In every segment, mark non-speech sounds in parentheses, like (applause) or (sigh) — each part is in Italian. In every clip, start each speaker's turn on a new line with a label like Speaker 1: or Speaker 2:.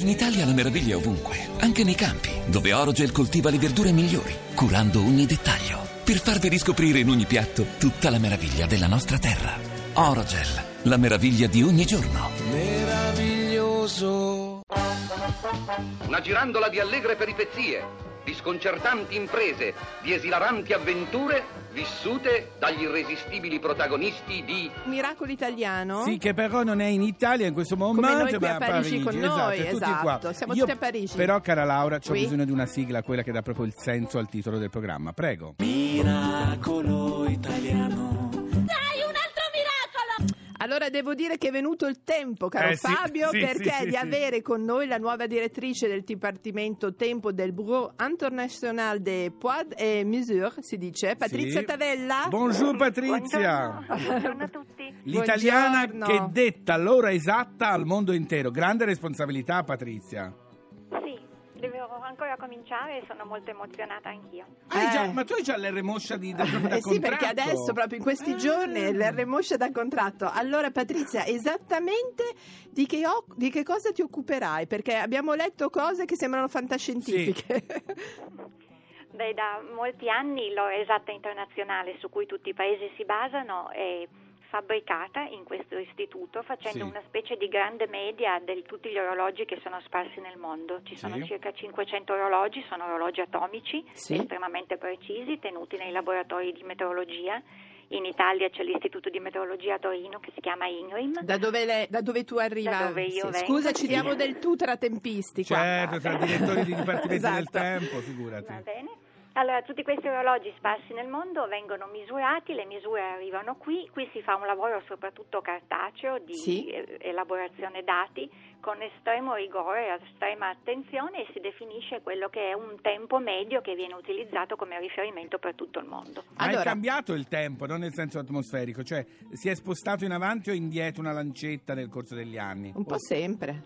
Speaker 1: In Italia la meraviglia è ovunque, anche nei campi, dove Orogel coltiva le verdure migliori, curando ogni dettaglio, per farvi riscoprire in ogni piatto tutta la meraviglia della nostra terra. Orogel, la meraviglia di ogni giorno.
Speaker 2: meraviglioso.
Speaker 3: Una girandola di allegre peripezie, di sconcertanti imprese, di esilaranti avventure vissute dagli irresistibili protagonisti di
Speaker 4: Miracolo italiano?
Speaker 2: Sì, che però non è in Italia in questo momento,
Speaker 4: noi
Speaker 2: ma
Speaker 4: a Parigi con
Speaker 2: esatto,
Speaker 4: noi,
Speaker 2: è tutti
Speaker 4: esatto.
Speaker 2: qua.
Speaker 4: Siamo
Speaker 2: Io,
Speaker 4: tutti a Parigi.
Speaker 2: Però, cara Laura, ho
Speaker 4: Qui?
Speaker 2: bisogno di una sigla, quella che dà proprio il senso al titolo del programma. Prego.
Speaker 5: Miracolo italiano.
Speaker 4: Allora devo dire che è venuto il tempo, caro
Speaker 2: Eh, sì,
Speaker 4: Fabio,
Speaker 2: sì,
Speaker 4: perché
Speaker 2: sì,
Speaker 4: di
Speaker 2: sì.
Speaker 4: avere con noi la nuova direttrice del Dipartimento Tempo del Bureau International des Poids et Mesures, si dice, Patrizia
Speaker 2: Sì.
Speaker 4: Tavella.
Speaker 2: Bonjour Patrizia.
Speaker 6: Buongiorno a tutti.
Speaker 2: L'italiana
Speaker 4: Buongiorno.
Speaker 2: che detta l'ora esatta al mondo intero. Grande responsabilità, Patrizia.
Speaker 6: Sì, ancora cominciare e sono molto emozionata anch'io.
Speaker 2: Hai
Speaker 4: Eh.
Speaker 2: già- ma tu hai già l'R di da, da
Speaker 4: Eh sì, perché adesso, proprio in questi giorni,
Speaker 2: Ah.
Speaker 4: l'R Moscia da contratto. Allora, Patrizia, esattamente di che, di che cosa ti occuperai? Perché abbiamo letto cose che sembrano fantascientifiche. (laughs)
Speaker 6: Beh, da molti anni l'ora esatta internazionale su cui tutti i paesi si basano è fabbricata in questo istituto facendo
Speaker 2: Sì.
Speaker 6: una specie di grande media di tutti gli orologi che sono sparsi nel mondo. Ci
Speaker 2: Sì.
Speaker 6: sono circa 500 orologi, sono orologi atomici
Speaker 4: Sì.
Speaker 6: estremamente precisi tenuti nei laboratori di meteorologia. In Italia c'è l'Istituto di Meteorologia a Torino che si chiama INRIM.
Speaker 4: Da dove, le- da dove tu arriva?
Speaker 6: Da dove io vengo,
Speaker 4: Scusa, ci
Speaker 6: sì.
Speaker 4: diamo del tu tra tempisti. qua.
Speaker 2: Certo, tra direttori di (laughs) dipartimenti del
Speaker 4: Esatto.
Speaker 2: tempo, figurati.
Speaker 6: Va bene. Allora, tutti questi orologi sparsi nel mondo vengono misurati, le misure arrivano qui, qui si fa un lavoro soprattutto cartaceo di
Speaker 4: Sì.
Speaker 6: elaborazione dati con estremo rigore e estrema attenzione e si definisce quello che è un tempo medio che viene utilizzato come riferimento per tutto il mondo.
Speaker 2: Ma
Speaker 4: Allora-
Speaker 2: è cambiato il tempo, non nel senso atmosferico, cioè si è spostato in avanti o indietro una lancetta nel corso degli anni?
Speaker 4: Un po' sempre.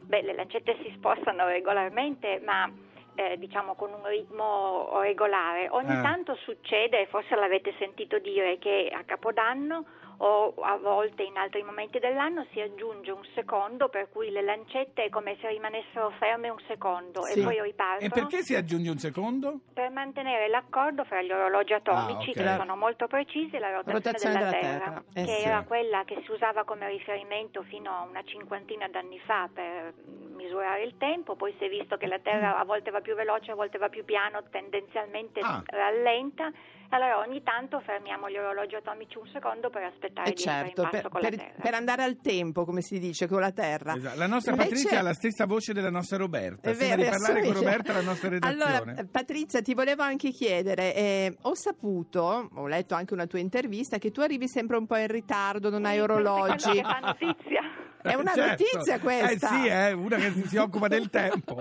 Speaker 6: Beh, le lancette si spostano regolarmente, ma eh, diciamo con un ritmo regolare. Ogni
Speaker 2: Ah.
Speaker 6: tanto succede, forse l'avete sentito dire, che a Capodanno o a volte in altri momenti dell'anno si aggiunge un secondo per cui le lancette è come se rimanessero ferme un secondo
Speaker 4: Sì.
Speaker 6: e poi ripartono.
Speaker 2: E perché si aggiunge un secondo?
Speaker 6: Per mantenere l'accordo fra gli orologi atomici,
Speaker 2: Ah, ok.
Speaker 6: che sono molto precisi, e la rotazione,
Speaker 4: Rotazione
Speaker 6: della,
Speaker 4: della
Speaker 6: Terra,
Speaker 4: Terra, eh
Speaker 6: che
Speaker 4: sì.
Speaker 6: era quella che si usava come riferimento fino a una cinquantina d'anni fa per misurare il tempo, poi si è visto che la Terra a volte va più veloce, a volte va più piano, tendenzialmente
Speaker 2: Ah.
Speaker 6: rallenta, allora ogni tanto fermiamo gli orologi atomici un secondo per aspettare
Speaker 4: Eh
Speaker 6: di entrare
Speaker 4: certo,
Speaker 6: in
Speaker 4: per, per-
Speaker 6: la Terra.
Speaker 4: per andare al tempo, come si dice, con la terra.
Speaker 2: Esatto. La nostra
Speaker 4: Invece-
Speaker 2: Patrizia ha la stessa voce della nostra Roberta.
Speaker 4: È
Speaker 2: Sembra
Speaker 4: vero,
Speaker 2: di parlare con. Roberta, la nostra redazione.
Speaker 4: Allora, Patrizia, ti volevo anche chiedere, eh, ho saputo, ho letto anche una tua intervista, che tu arrivi sempre un po' in ritardo, non hai
Speaker 6: Sì, è
Speaker 4: orologi.
Speaker 6: notizia.
Speaker 4: È una
Speaker 2: Certo.
Speaker 4: notizia questa.
Speaker 2: Eh sì, è una che si occupa del (laughs) tempo.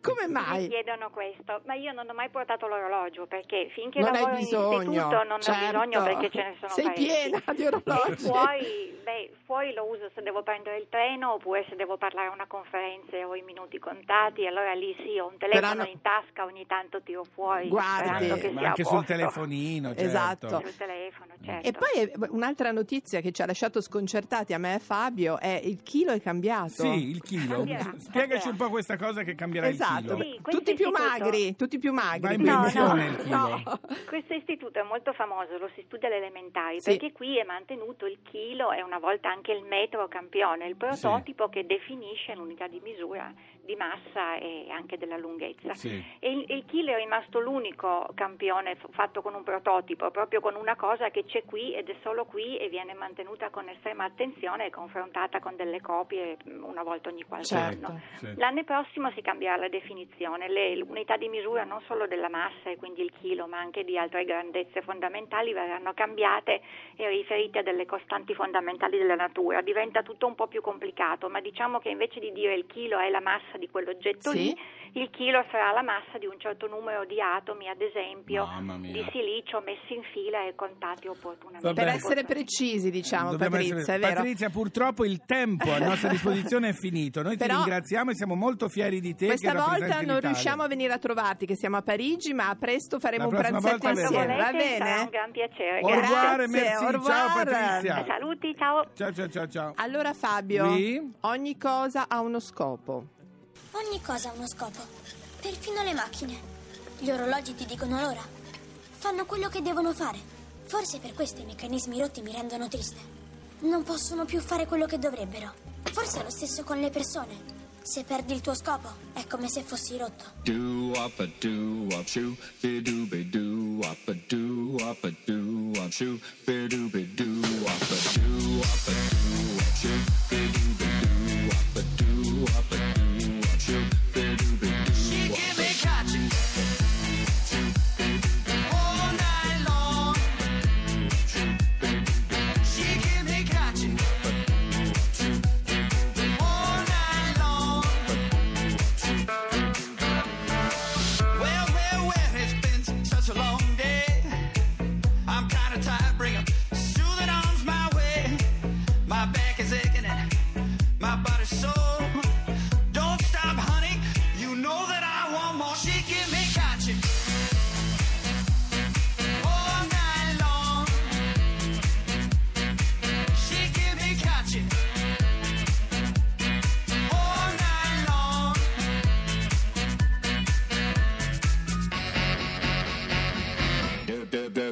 Speaker 4: Come
Speaker 6: Mi
Speaker 4: mai?
Speaker 6: chiedono questo, ma io non ho mai portato l'orologio perché finché
Speaker 4: Non hai
Speaker 6: lavoro
Speaker 4: bisogno,
Speaker 6: in istituto non
Speaker 4: certo.
Speaker 6: ho bisogno perché ce ne sono
Speaker 4: Sei
Speaker 6: parecchi.
Speaker 4: piena di
Speaker 6: E
Speaker 4: orologi.
Speaker 6: fuori, beh, fuori lo uso se devo prendere il treno oppure se devo parlare a una conferenza e ho i minuti contati, allora lì sì, ho un telefono
Speaker 4: Però
Speaker 6: in tasca, ogni tanto tiro fuori
Speaker 4: Guardi.
Speaker 2: Ma anche sul telefonino, certo.
Speaker 4: Esatto.
Speaker 6: Sul telefono, certo.
Speaker 4: E poi eh, un'altra notizia che ci ha lasciato sconcertati a me e Fabio è il chilo è cambiato.
Speaker 2: Sì, il chilo.
Speaker 6: Cambierà,
Speaker 2: Spiegaci
Speaker 6: cambierà.
Speaker 2: un po' questa cosa che cambierà
Speaker 4: Esatto,
Speaker 2: il chilo.
Speaker 6: Sì,
Speaker 4: tutti più magri, tutti più magri.
Speaker 2: Va in
Speaker 6: no,
Speaker 2: il chilo.
Speaker 4: no.
Speaker 6: Questo istituto è molto famoso, lo si studia alle elementari,
Speaker 4: Sì.
Speaker 6: perché qui è mantenuto il chilo e una volta anche il metro campione, il prototipo che definisce l'unità di misura di massa e anche della lunghezza.
Speaker 2: Sì.
Speaker 6: E il, il chilo è rimasto l'unico campione f- fatto con un prototipo, proprio con una cosa che c'è qui ed è solo qui e viene mantenuta con estrema attenzione e confrontata con delle copie mh, una volta ogni qualche
Speaker 4: Certo.
Speaker 6: anno.
Speaker 2: Sì.
Speaker 6: L'anno prossimo si cambierà la definizione, le unità di misura non solo della massa e quindi il chilo, ma anche di altre grandezze fondamentali verranno cambiate e riferite a delle costanti fondamentali della natura. Diventa tutto un po' più complicato, ma diciamo che invece di dire il chilo è la massa di quell'oggetto
Speaker 4: Sì.
Speaker 6: lì, il chilo sarà la massa di un certo numero di atomi, ad esempio di silicio messi in fila e contati opportunamente.
Speaker 2: Vabbè.
Speaker 4: Per essere precisi, diciamo,
Speaker 2: Dobbiamo
Speaker 4: Patrizia,
Speaker 2: essere-
Speaker 4: è vero?
Speaker 2: Patrizia, purtroppo il tempo a (laughs) nostra disposizione è finito. Noi ti
Speaker 4: Però-
Speaker 2: ringraziamo e siamo molto fieri di te.
Speaker 4: Questa volta non
Speaker 2: l'Italia.
Speaker 4: riusciamo a venire a trovarti, che siamo a Parigi, ma presto faremo
Speaker 2: La
Speaker 4: un pranzetto insieme, va
Speaker 6: volete, sarà un
Speaker 4: bene?
Speaker 6: gran piacere.
Speaker 2: Au revoir,
Speaker 4: Grazie,
Speaker 2: merci.
Speaker 4: au revoir.
Speaker 2: Ciao Patrizia.
Speaker 6: Saluti, ciao.
Speaker 2: Ciao ciao ciao ciao.
Speaker 4: Allora Fabio,
Speaker 2: Oui?
Speaker 4: ogni cosa ha uno scopo.
Speaker 7: Ogni cosa ha uno scopo. Perfino le macchine. Gli orologi ti dicono l'ora. Fanno quello che devono fare. Forse per questo i meccanismi rotti mi rendono triste. Non possono più fare quello che dovrebbero. Forse è lo stesso con le persone. Se perdi il tuo scopo, è come se fossi rotto.
Speaker 5: Do up a do up shoo, be do be do up a do up a do up shoo, be do be do up a do up a do up shoo, be do be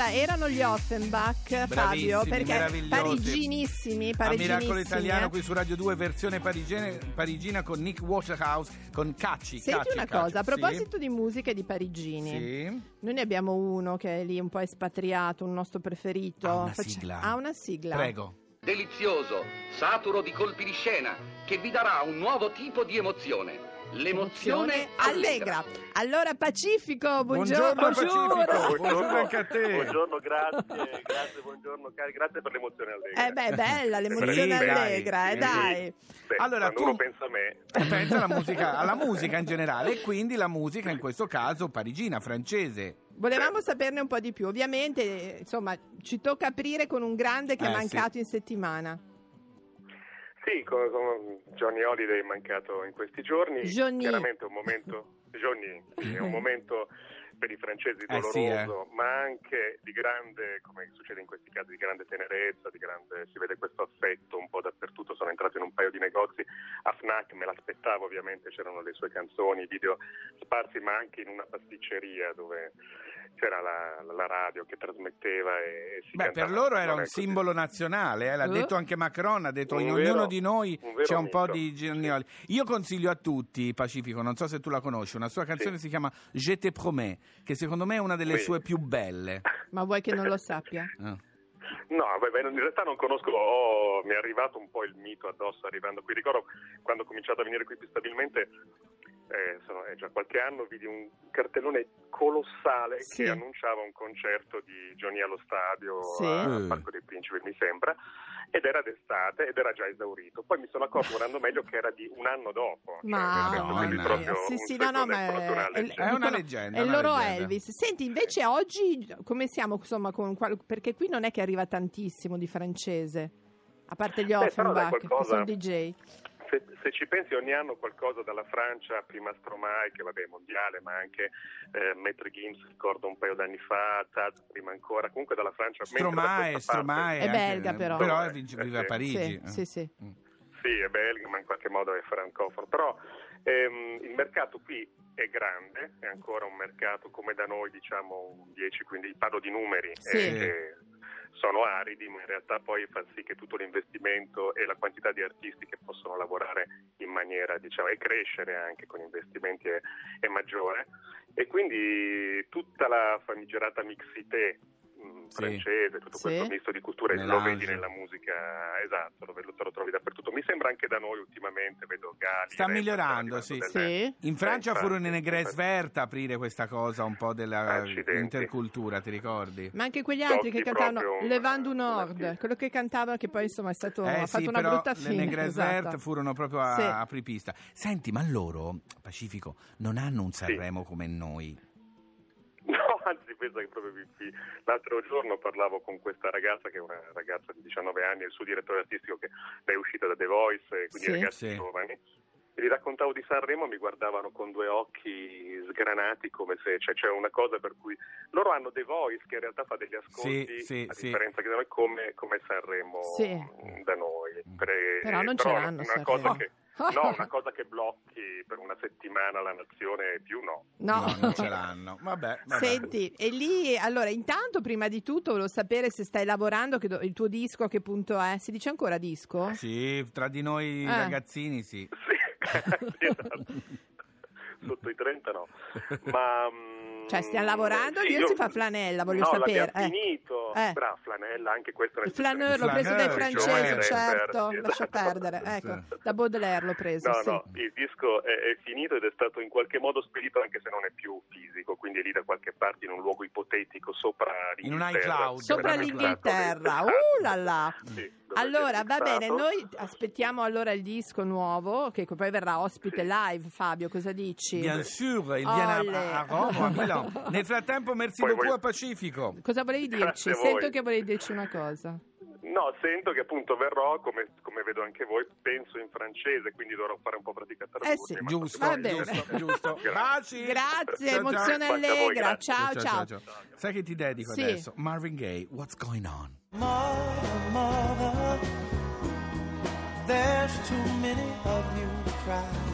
Speaker 4: Allora, erano gli Offenbach, Fabio, perché
Speaker 2: meravigliosi.
Speaker 4: pariginissimi,
Speaker 2: A
Speaker 4: pariginissimi.
Speaker 2: Miracolo Italiano qui su Radio 2 versione parigine- parigina con Nick Waterhouse con Cacci.
Speaker 4: Senti
Speaker 2: Cacci,
Speaker 4: una
Speaker 2: Cacci.
Speaker 4: cosa, a
Speaker 2: Sì.
Speaker 4: proposito di musica e di parigini,
Speaker 2: Sì.
Speaker 4: noi ne abbiamo uno che è lì un po' espatriato, un nostro preferito.
Speaker 2: Ha una
Speaker 4: Faccia-
Speaker 2: sigla.
Speaker 4: Ha una sigla.
Speaker 2: Prego.
Speaker 3: delizioso, saturo di colpi di scena, che vi darà un nuovo tipo di emozione. L'emozione allegra.
Speaker 4: Allora Pacifico, buongiorno.
Speaker 2: Buongiorno, Pacifico. Buongiorno anche a te.
Speaker 8: Buongiorno, grazie, grazie, buongiorno, cari, grazie per l'emozione allegra.
Speaker 4: Eh beh, bella l'emozione
Speaker 2: Sì,
Speaker 4: allegra, eh,
Speaker 2: Sì.
Speaker 4: dai.
Speaker 8: Beh,
Speaker 2: Allora, tu-
Speaker 8: uno pensa a me,
Speaker 2: Pensa alla musica, (laughs) alla musica in generale e quindi la musica in questo caso parigina, francese.
Speaker 4: Volevamo saperne un po' di più. Ovviamente, insomma, ci tocca aprire con un grande che è
Speaker 2: Eh,
Speaker 4: mancato in settimana.
Speaker 8: Sì, con, con Johnny Holiday è mancato in questi giorni.
Speaker 4: Johnny.
Speaker 8: Chiaramente un momento, Johnny, è un (laughs) momento per i francesi
Speaker 2: Eh,
Speaker 8: doloroso,
Speaker 2: sì, eh.
Speaker 8: ma anche di grande, come succede in questi casi, di grande tenerezza, di grande, si vede questo affetto un po' dappertutto. Sono entrato in un paio di negozi a Fnac, me l'aspettavo ovviamente, c'erano le sue canzoni, video sparsi, ma anche in una pasticceria dove c'era la, la radio che trasmetteva e si
Speaker 2: Beh, per loro era un
Speaker 8: così.
Speaker 2: simbolo nazionale, eh, l'ha
Speaker 4: Eh?
Speaker 2: detto anche Macron, ha detto
Speaker 8: Un
Speaker 2: in
Speaker 8: vero-
Speaker 2: ognuno di noi
Speaker 8: un
Speaker 2: c'è un po'
Speaker 8: mito.
Speaker 2: di Giannoli. Io consiglio a tutti, Pacifico, non so se tu la conosci, una sua canzone
Speaker 8: Sì.
Speaker 2: si chiama Je te promets, che secondo me è una delle
Speaker 8: Sì.
Speaker 2: sue più belle. (laughs)
Speaker 4: Ma vuoi che non lo sappia?
Speaker 2: Ah.
Speaker 8: No, beh, in realtà non conosco, ho- mi è arrivato un po' il mito addosso arrivando qui. Ricordo quando ho cominciato a venire qui più stabilmente, eh, sono- è già qualche anno, vidi un cartellone colossale
Speaker 4: Sì.
Speaker 8: che annunciava un concerto di Johnny allo stadio
Speaker 4: Sì.
Speaker 8: al
Speaker 2: Eh.
Speaker 8: Parco dei Principi, mi sembra, ed era d'estate ed era già esaurito. Poi mi sono accorto anno meglio che era di un anno dopo. cioè,
Speaker 4: Ma
Speaker 8: quindi
Speaker 2: Madonna.
Speaker 8: proprio
Speaker 4: sì,
Speaker 8: un
Speaker 4: sì, no, no, ma
Speaker 8: è una
Speaker 4: è, è-
Speaker 8: leggenda.
Speaker 2: È una leggenda,
Speaker 4: È il
Speaker 2: una
Speaker 4: loro
Speaker 2: leggenda.
Speaker 4: Elvis. Senti, invece oggi come siamo, insomma, con qual- perché qui non è che arriva tantissimo di francese, a parte gli Offenbach, che sono DJ.
Speaker 8: Se, se ci pensi ogni anno qualcosa dalla Francia, prima Stromae, che vabbè è mondiale, ma anche eh, Maître Gims, ricordo un paio d'anni fa, Taz prima ancora, comunque dalla Francia. mentre da
Speaker 2: Stromae,
Speaker 8: parte-
Speaker 2: Stromae.
Speaker 4: È belga, però.
Speaker 2: Però
Speaker 8: Eh, eh,
Speaker 2: vive a
Speaker 8: sì.
Speaker 2: Parigi.
Speaker 4: Sì, sì, sì.
Speaker 2: Mm.
Speaker 8: Sì, è belga, ma in qualche modo è francofono. Però ehm, il mercato qui è grande, è ancora un mercato come da noi, diciamo un 10, quindi parlo di numeri,
Speaker 4: Sì.
Speaker 8: eh, sono aridi, ma in realtà poi fa sì che tutto l'investimento e la quantità di artisti che possono lavorare in maniera, diciamo, e crescere anche con investimenti è, è maggiore. E quindi tutta la famigerata mixité. Francese, tutto
Speaker 4: Sì.
Speaker 8: questo misto di culture, lo vedi nella musica, esatto, lo, lo- lo trovi dappertutto. Mi sembra anche da noi ultimamente, vedo Gali.
Speaker 2: Sta migliorando, sì.
Speaker 8: diventando
Speaker 4: Sì.
Speaker 2: In Francia
Speaker 8: Eh,
Speaker 2: furono
Speaker 8: infatti,
Speaker 2: i Negres. Vert a aprire questa cosa un po' della
Speaker 8: Accidenti.
Speaker 2: intercultura, ti ricordi?
Speaker 4: Ma anche quegli altri che
Speaker 8: Tocchi
Speaker 4: cantavano
Speaker 8: proprio un-
Speaker 4: Le Van du
Speaker 8: un
Speaker 4: Nord, quello che cantavano che poi insomma è stato,
Speaker 2: Eh
Speaker 4: ha
Speaker 2: sì,
Speaker 4: fatto una brutta
Speaker 2: le
Speaker 4: fine.
Speaker 2: Negres
Speaker 4: esatto.
Speaker 2: Vert furono proprio a
Speaker 4: Sì.
Speaker 2: apripista. Senti, ma loro, Pacifico, non hanno un Sanremo come noi.
Speaker 8: Pensa che proprio vi- vi- l'altro giorno parlavo con questa ragazza, che è una ragazza di 19 anni, il suo direttore artistico, che lei è uscita da The Voice, e quindi
Speaker 4: Sì.
Speaker 8: ragazzi
Speaker 2: Sì.
Speaker 8: giovani. E gli raccontavo di Sanremo, mi guardavano con due occhi sgranati, come se cioè, c'è una cosa per cui loro hanno The Voice, che in realtà fa degli ascolti,
Speaker 2: Sì, sì,
Speaker 8: a
Speaker 2: sì.
Speaker 8: differenza che da noi, come, come Sanremo da noi. Per-
Speaker 4: Però non ce l'hanno
Speaker 8: una
Speaker 4: Sanremo.
Speaker 8: cosa che No, (laughs) una cosa che blocchi per una settimana la nazione più no.
Speaker 4: No.
Speaker 2: No, non ce l'hanno. Vabbè, vabbè.
Speaker 4: Senti, e lì, allora, intanto, prima di tutto, volevo sapere se stai lavorando, che do- il tuo disco a che punto è? Si dice ancora disco?
Speaker 2: Sì, tra di noi
Speaker 4: Eh.
Speaker 2: ragazzini sì.
Speaker 8: Sì, (laughs) sì, esatto. (laughs) Sotto i 30 no. (laughs) Ma, mm,
Speaker 4: Cioè, stiamo lavorando,
Speaker 8: sì,
Speaker 4: lì
Speaker 8: io-
Speaker 4: si fa flanella, voglio
Speaker 8: no,
Speaker 4: sapere.
Speaker 8: l'abbiamo
Speaker 4: Eh.
Speaker 8: finito.
Speaker 4: Eh.
Speaker 8: Brava, flanella, anche questo
Speaker 4: Il flaneur l'ho preso dai francesi,
Speaker 2: cioè,
Speaker 4: certo,
Speaker 8: sì,
Speaker 4: lascia
Speaker 8: esatto.
Speaker 4: perdere. Ecco, da Baudelaire l'ho preso,
Speaker 8: No,
Speaker 4: sì.
Speaker 8: no, il disco è, è finito ed è stato in qualche modo spedito anche se non è più fisico, quindi è lì da qualche parte in un luogo ipotetico sopra
Speaker 2: In un
Speaker 8: l'Inghilterra.
Speaker 2: iCloud.
Speaker 4: Sopra l'Inghilterra,
Speaker 8: mixato,
Speaker 4: uh là là.
Speaker 8: Sì,
Speaker 4: Allora, va bene, noi aspettiamo allora il disco nuovo, che poi verrà ospite live, Fabio, cosa dici?
Speaker 2: Bien sûr, il viene a, a Roma, a Milano. Nel frattempo, merci
Speaker 8: Poi
Speaker 2: beaucoup
Speaker 8: voi-
Speaker 2: a Pacifico.
Speaker 4: Cosa volevi dirci?
Speaker 8: Grazie a voi.
Speaker 4: Sento che volevi dirci una cosa.
Speaker 8: No, sento che appunto verrò, come, come vedo anche voi, penso in francese, quindi dovrò fare un po' pratica a.
Speaker 4: Eh sì,
Speaker 2: Giusto,
Speaker 4: Va bene.
Speaker 2: giusto, giusto.
Speaker 8: Grazie.
Speaker 4: Grazie,
Speaker 2: Ciao, ciao.
Speaker 4: emozione
Speaker 8: voi,
Speaker 4: allegra.
Speaker 8: grazie.
Speaker 4: Ciao, ciao.
Speaker 2: Sai che ti dedico
Speaker 4: Sì.
Speaker 2: adesso? Marvin Gaye, What's Going On?
Speaker 9: Mother, mother, there's too many of you crying.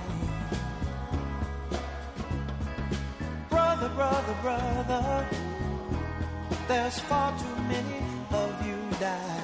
Speaker 9: Brother, brother, brother, there's far too many of you dying.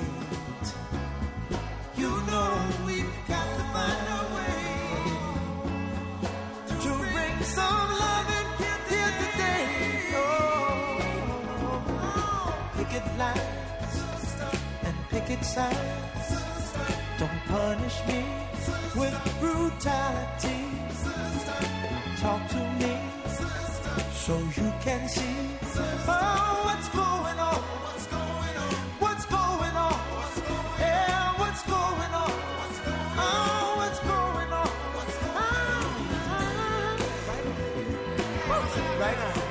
Speaker 9: Picket signs. Don't punish me with brutality. Talk to me so you can see oh, what's going on. What's going on? What's going on? Yeah, what's going on? Oh, what's going on? Ah. Right on.